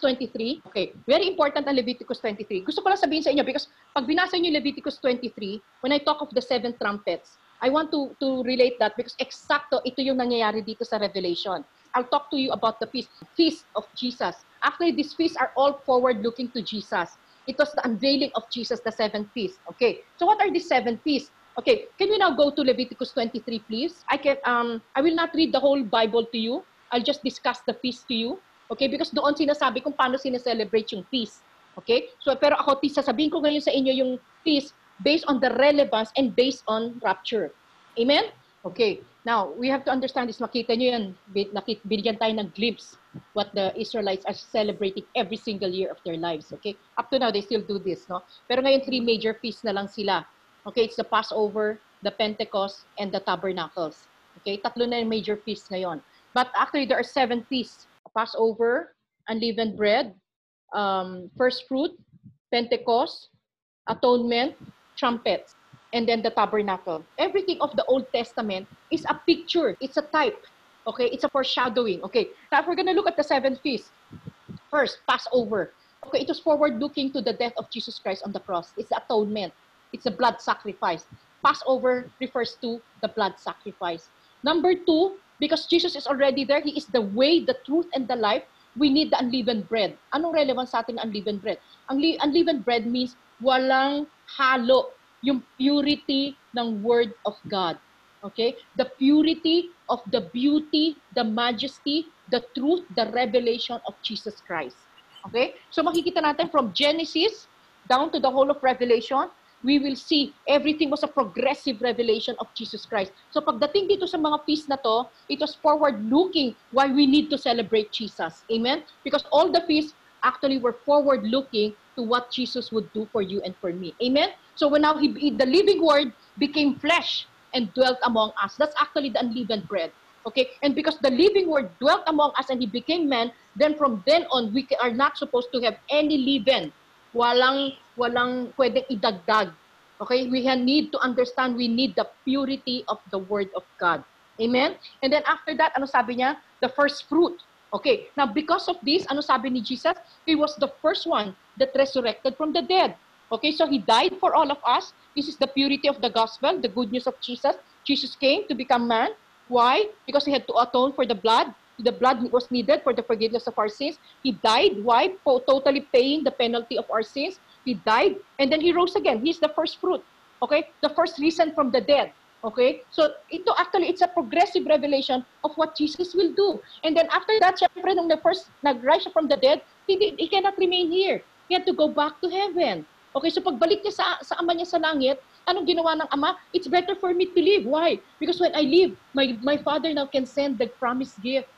23. Okay, very important ang Leviticus 23. Gusto ko lang sabihin sa inyo because pag binasa niyo Leviticus 23, when I talk of the seven trumpets, I want to to relate that because eksakto ito yung nangyayari dito sa Revelation. I'll talk to you about the feast, feast of Jesus. Actually, these feasts are all forward-looking to Jesus. It was the unveiling of Jesus, the seven feasts. Okay, so what are these seven feasts? Okay, can we now go to Leviticus 23, please? I can um I will not read the whole Bible to you. I'll just discuss the feast to you. Okay, because doon sinasabi kung paano sineselebrate yung feast. Okay? So pero ako sasabihin ko ngayon sa inyo yung feast based on the relevance and based on rapture. Amen? Okay. Now, we have to understand this. Makita nyo yan. Nakit, binigyan tayo ng glimpse what the Israelites are celebrating every single year of their lives. Okay? Up to now, they still do this. No? Pero ngayon, three major feasts na lang sila. Okay? It's the Passover, the Pentecost, and the Tabernacles. Okay? Tatlo na yung major feasts ngayon. But actually, there are seven feasts. Passover, unleavened bread, um, first fruit, Pentecost, atonement, trumpets and then the tabernacle. Everything of the Old Testament is a picture, it's a type. Okay, it's a foreshadowing. Okay, now if we're gonna look at the seven feasts, first, Passover. Okay, it was forward looking to the death of Jesus Christ on the cross. It's the atonement, it's a blood sacrifice. Passover refers to the blood sacrifice. Number two, because Jesus is already there, He is the way, the truth, and the life. We need the unleavened bread. Anong relevance sa atin unleavened bread? Ang unleavened bread means walang halo yung purity ng Word of God. Okay? The purity of the beauty, the majesty, the truth, the revelation of Jesus Christ. Okay? So makikita natin from Genesis down to the whole of Revelation, we will see everything was a progressive revelation of Jesus Christ. So pagdating dito sa mga feast na to, it was forward-looking why we need to celebrate Jesus. Amen? Because all the feasts actually were forward-looking to what Jesus would do for you and for me. Amen? So when now he, the living word became flesh and dwelt among us. That's actually the unleavened bread. Okay? And because the living word dwelt among us and he became man, then from then on, we are not supposed to have any leaven. Walang, walang pwedeng idagdag. Okay? We need to understand we need the purity of the word of God. Amen? And then after that, ano sabi niya? The first fruit. Okay. Now, because of this, ano sabi ni Jesus? He was the first one that resurrected from the dead. Okay, so he died for all of us. This is the purity of the gospel, the good news of Jesus. Jesus came to become man. Why? Because he had to atone for the blood. The blood was needed for the forgiveness of our sins. He died. Why? For totally paying the penalty of our sins. He died and then he rose again. He's the first fruit. Okay? The first risen from the dead. Okay? So, ito actually, it's a progressive revelation of what Jesus will do. And then after that, syempre, nung the first nag-rise from the dead, he, did, he cannot remain here. He had to go back to heaven. Okay, so pagbalik niya sa, sa ama niya sa langit, anong ginawa ng ama? It's better for me to live. Why? Because when I live, my, my Father now can send the promised gift,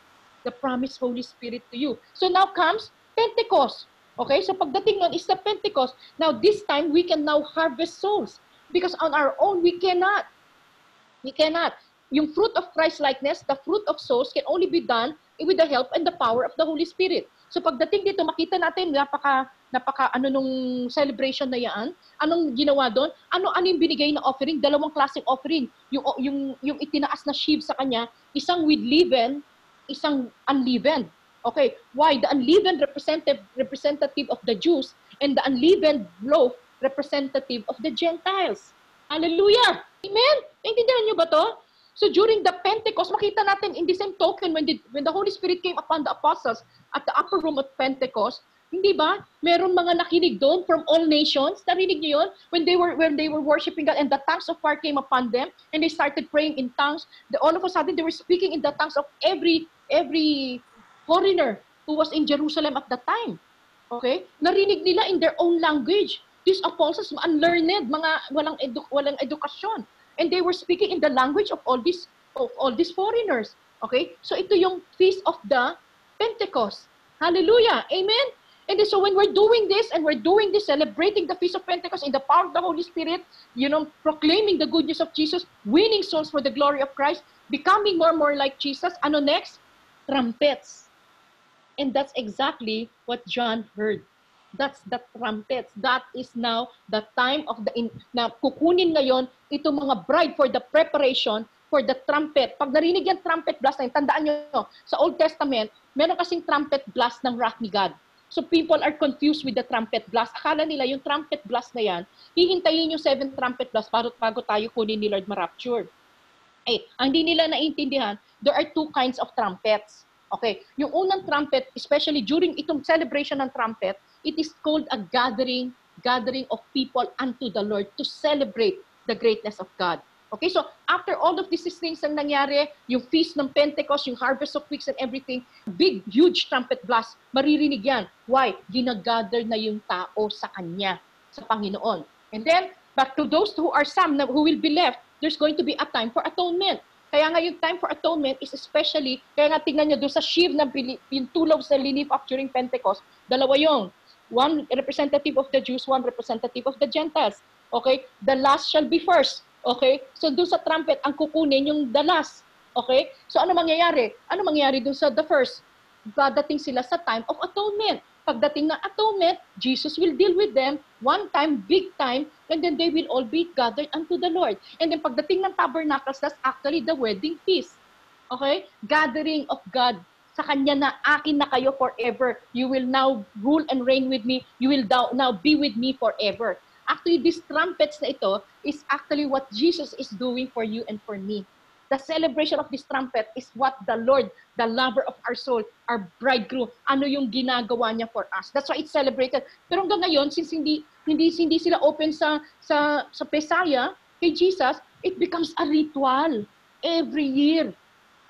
the promised Holy Spirit to you. So now comes Pentecost. Okay, so pagdating nun is the Pentecost. Now this time, we can now harvest souls. Because on our own, we cannot. We cannot. Yung fruit of Christ-likeness, the fruit of souls can only be done with the help and the power of the Holy Spirit. So pagdating dito, makita natin, napaka, napaka ano nung celebration na yan, anong ginawa doon? Ano, ano yung binigay na offering? Dalawang klaseng offering. Yung, yung, yung itinaas na sheaf sa kanya, isang with leaven, isang unleavened. Okay, why? The unleavened representative, representative of the Jews and the unleavened loaf representative of the Gentiles. Hallelujah! Amen? Naintindihan niyo ba to? So during the Pentecost, makita natin in the same token when the, when the Holy Spirit came upon the apostles at the upper room of Pentecost, hindi ba? Meron mga nakinig doon from all nations. Narinig niyo yun? When they were when they were worshiping God and the tongues of fire came upon them and they started praying in tongues, the, all of a sudden they were speaking in the tongues of every every foreigner who was in Jerusalem at that time. Okay? Narinig nila in their own language. These apostles, unlearned, mga walang edu- walang edukasyon and they were speaking in the language of all these of all these foreigners. Okay? So ito yung feast of the Pentecost. Hallelujah. Amen. And so when we're doing this and we're doing this, celebrating the Feast of Pentecost in the power of the Holy Spirit, you know, proclaiming the good news of Jesus, winning souls for the glory of Christ, becoming more and more like Jesus, ano next? Trumpets. And that's exactly what John heard. That's the trumpets. That is now the time of the, in, na kukunin ngayon itong mga bride for the preparation for the trumpet. Pag narinig yung trumpet blast na yun, tandaan nyo, sa Old Testament, meron kasing trumpet blast ng wrath ni God. So people are confused with the trumpet blast. Akala nila yung trumpet blast na yan, hihintayin yung seven trumpet blast bago, bago tayo kunin ni Lord ma-rapture. Eh, ang di nila naintindihan, there are two kinds of trumpets. Okay, yung unang trumpet, especially during itong celebration ng trumpet, it is called a gathering, gathering of people unto the Lord to celebrate the greatness of God. Okay, so after all of these things ang nangyari, yung feast ng Pentecost, yung harvest of weeks and everything, big, huge trumpet blast, maririnig yan. Why? Ginagather na yung tao sa Kanya, sa Panginoon. And then, but to those who are some who will be left, there's going to be a time for atonement. Kaya nga yung time for atonement is especially, kaya nga tingnan nyo doon sa sheaf ng yung tulog sa linif up during Pentecost, dalawa yung, one representative of the Jews, one representative of the Gentiles. Okay? The last shall be first. Okay? So doon sa trumpet, ang kukunin yung the last. Okay? So ano mangyayari? Ano mangyayari doon sa the first? Dadating sila sa time of atonement. Pagdating ng atonement, Jesus will deal with them one time, big time, and then they will all be gathered unto the Lord. And then pagdating ng tabernacles, that's actually the wedding feast. Okay? Gathering of God sa Kanya na akin na kayo forever. You will now rule and reign with me. You will now, be with me forever. Actually, these trumpets na ito is actually what Jesus is doing for you and for me. The celebration of this trumpet is what the Lord, the lover of our soul, our bridegroom, ano yung ginagawa niya for us. That's why it's celebrated. Pero hanggang ngayon, since hindi hindi hindi sila open sa sa sa Pesaya kay Jesus, it becomes a ritual every year.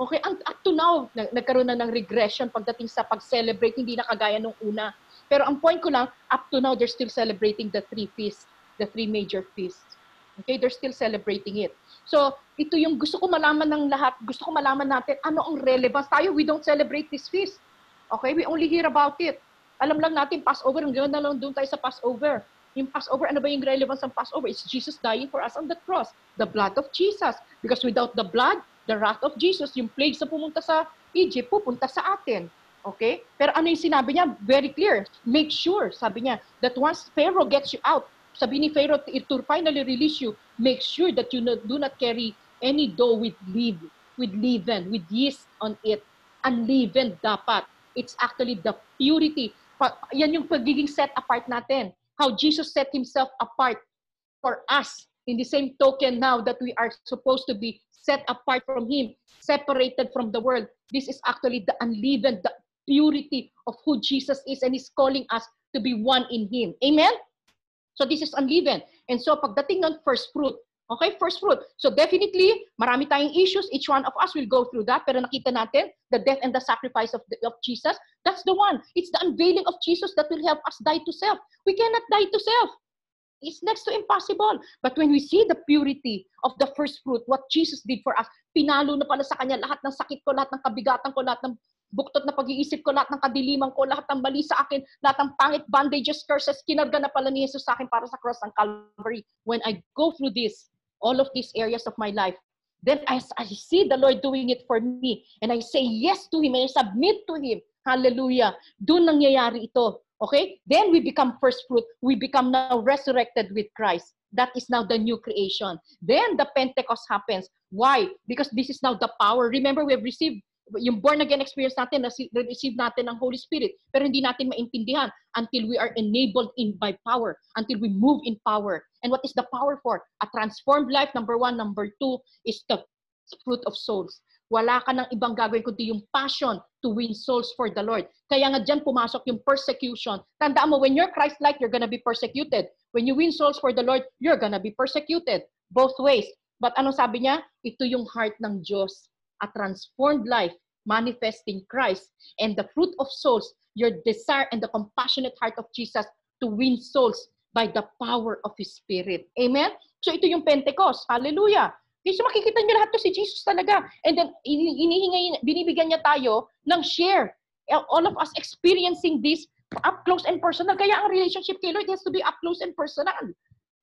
Okay, and up to now, nag- nagkaroon na ng regression pagdating sa pag-celebrate, hindi na kagaya nung una. Pero ang point ko lang, up to now, they're still celebrating the three feasts, the three major feasts. Okay, they're still celebrating it. So, ito yung gusto ko malaman ng lahat, gusto ko malaman natin ano ang relevance. Tayo, we don't celebrate this feast. Okay, we only hear about it. Alam lang natin, Passover, hanggang na lang doon tayo sa Passover. Yung Passover, ano ba yung relevance ng Passover? It's Jesus dying for us on the cross. The blood of Jesus. Because without the blood, the wrath of Jesus, yung plagues na pumunta sa Egypt, pupunta sa atin. Okay? Pero ano yung sinabi niya? Very clear. Make sure, sabi niya, that once Pharaoh gets you out, sabi ni Pharaoh, to, to finally release you, make sure that you not, do not carry any dough with leav, with leaven, with yeast on it. Unleavened dapat. It's actually the purity. Yan yung pagiging set apart natin. How Jesus set himself apart for us. In the same token now that we are supposed to be set apart from him, separated from the world. This is actually the unleavened, the purity of who Jesus is and He's calling us to be one in Him. Amen? So this is unleavened. And so pagdating ng first fruit, okay, first fruit. So definitely, marami tayong issues. Each one of us will go through that. Pero nakita natin, the death and the sacrifice of, the, of Jesus, that's the one. It's the unveiling of Jesus that will help us die to self. We cannot die to self. It's next to impossible. But when we see the purity of the first fruit, what Jesus did for us, pinalo na pala sa kanya lahat ng sakit ko, lahat ng kabigatan ko, lahat ng buktot na pag-iisip ko, lahat ng kadiliman ko, lahat ng mali sa akin, lahat ng pangit, bandages, curses, kinarga na pala ni Jesus sa akin para sa cross ng Calvary. When I go through this, all of these areas of my life, then as I see the Lord doing it for me, and I say yes to Him, and I submit to Him, hallelujah, doon nangyayari ito. Okay? Then we become first fruit. We become now resurrected with Christ. That is now the new creation. Then the Pentecost happens. Why? Because this is now the power. Remember, we have received yung born again experience natin, receive natin ng Holy Spirit, pero hindi natin maintindihan until we are enabled in by power, until we move in power. And what is the power for? A transformed life, number one. Number two is the fruit of souls. Wala ka ng ibang gagawin kundi yung passion to win souls for the Lord. Kaya nga dyan pumasok yung persecution. Tandaan mo, when you're Christ-like, you're gonna be persecuted. When you win souls for the Lord, you're gonna be persecuted. Both ways. But ano sabi niya? Ito yung heart ng Diyos. A transformed life manifesting Christ. And the fruit of souls, your desire and the compassionate heart of Jesus to win souls by the power of His Spirit. Amen? So ito yung Pentecost. Hallelujah. Okay, so makikita niyo lahat to si Jesus talaga. And then, ini- inihinga, binibigyan niya tayo ng share. All of us experiencing this up close and personal. Kaya ang relationship kay Lord has to be up close and personal.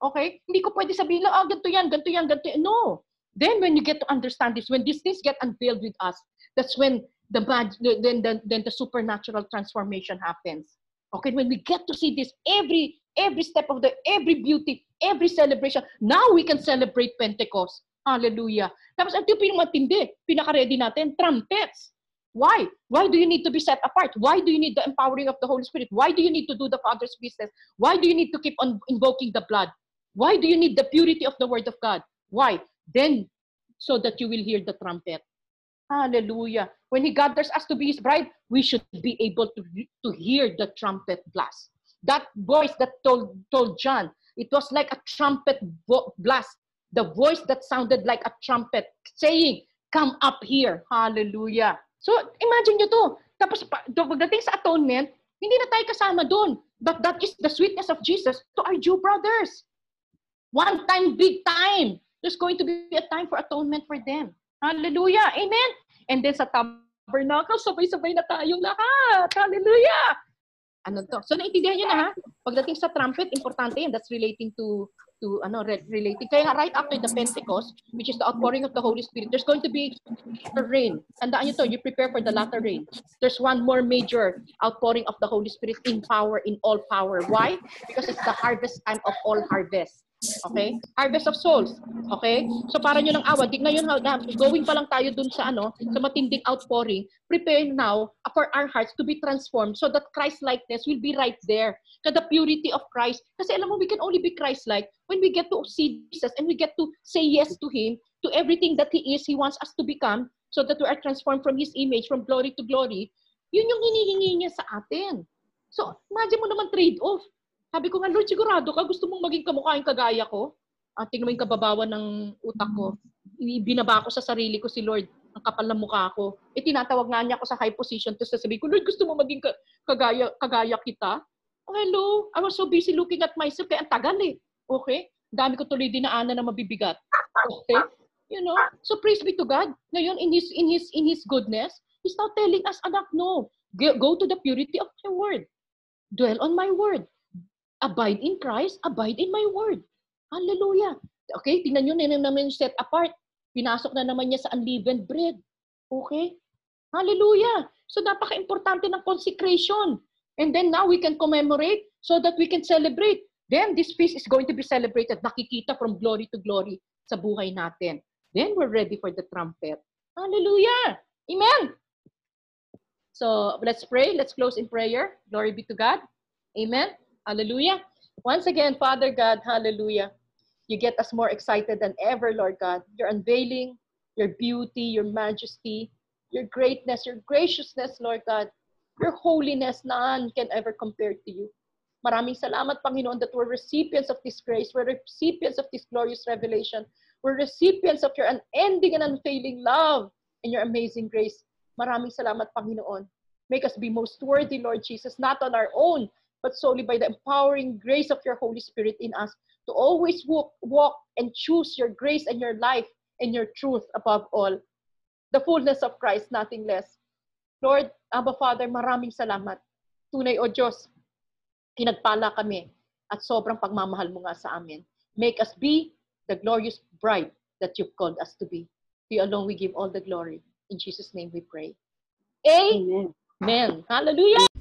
Okay? Hindi ko pwede sabihin lang, ah, ganito yan, ganito yan, ganito yan. No. Then when you get to understand this, when these things get unveiled with us, that's when the the- then, then, then the supernatural transformation happens. Okay, when we get to see this every every step of the every beauty, every celebration, now we can celebrate Pentecost. Hallelujah. Tapos ito yung pinakamatindi, pinaka-ready natin, trumpets. Why? Why do you need to be set apart? Why do you need the empowering of the Holy Spirit? Why do you need to do the Father's business? Why do you need to keep on invoking the blood? Why do you need the purity of the Word of God? Why? Then, so that you will hear the trumpet. Hallelujah. When He gathers us to be His bride, we should be able to, to hear the trumpet blast. That voice that told, told John, it was like a trumpet blast. The voice that sounded like a trumpet saying, Come up here. Hallelujah. So, imagine nyo to. Tapos, pagdating sa atonement, hindi na tayo kasama doon. But that is the sweetness of Jesus to our Jew brothers. One time, big time. There's going to be a time for atonement for them. Hallelujah. Amen. And then sa tabernacle, sabay-sabay na tayong lahat. Hallelujah. Ano to? So, naintindihan nyo na ha? Pagdating sa trumpet, importante yan. That's relating to to ano re- relating kaya nga right after the Pentecost which is the outpouring of the Holy Spirit there's going to be a rain tandaan nyo to you prepare for the latter rain there's one more major outpouring of the Holy Spirit in power in all power why because it's the harvest time of all harvest Okay? Harvest of souls. Okay? So para nyo ng awa, di ngayon going pa lang tayo dun sa ano, sa matinding outpouring, prepare now for our hearts to be transformed so that Christ likeness will be right there. Kada purity of Christ. Kasi alam mo, we can only be Christ-like when we get to see Jesus and we get to say yes to Him, to everything that He is, He wants us to become, so that we are transformed from His image, from glory to glory. Yun yung hinihingi niya sa atin. So, imagine mo naman trade-off. Sabi ko nga, Lord, sigurado ka, gusto mong maging kamukhaing kagaya ko? Ah, tingnan mo yung kababawan ng utak ko. Binaba ko sa sarili ko si Lord. Ang kapal ng mukha ko. Eh, tinatawag nga niya ako sa high position. Tapos sasabihin ko, Lord, gusto mo maging ka- kagaya, kagaya kita? Oh, hello. I was so busy looking at myself. Kaya ang tagal eh. Okay? Dami ko tuloy dinaanan na mabibigat. Okay? You know? So praise be to God. Ngayon, in His, in His, in His goodness, He's now telling us, anak, no. Go to the purity of my word. Dwell on my word. Abide in Christ, abide in my word. Hallelujah. Okay, tingnan nyo na naman set apart. Pinasok na naman niya sa unleavened bread. Okay? Hallelujah. So napaka-importante ng consecration. And then now we can commemorate so that we can celebrate. Then this feast is going to be celebrated. Nakikita from glory to glory sa buhay natin. Then we're ready for the trumpet. Hallelujah. Amen. So let's pray. Let's close in prayer. Glory be to God. Amen. Hallelujah. Once again, Father God, hallelujah. You get us more excited than ever, Lord God. Your unveiling, your beauty, your majesty, your greatness, your graciousness, Lord God. Your holiness, none can ever compare to you. Maraming salamat, Panginoon, that we're recipients of this grace. We're recipients of this glorious revelation. We're recipients of your unending and unfailing love and your amazing grace. Maraming salamat, Panginoon. Make us be most worthy, Lord Jesus, not on our own, but solely by the empowering grace of your Holy Spirit in us to always walk, walk and choose your grace and your life and your truth above all. The fullness of Christ, nothing less. Lord, Abba Father, maraming salamat. Tunay o Diyos, pinagpala kami at sobrang pagmamahal mo nga sa amin. Make us be the glorious bride that you've called us to be. To you alone we give all the glory. In Jesus' name we pray. Amen. Amen. Hallelujah.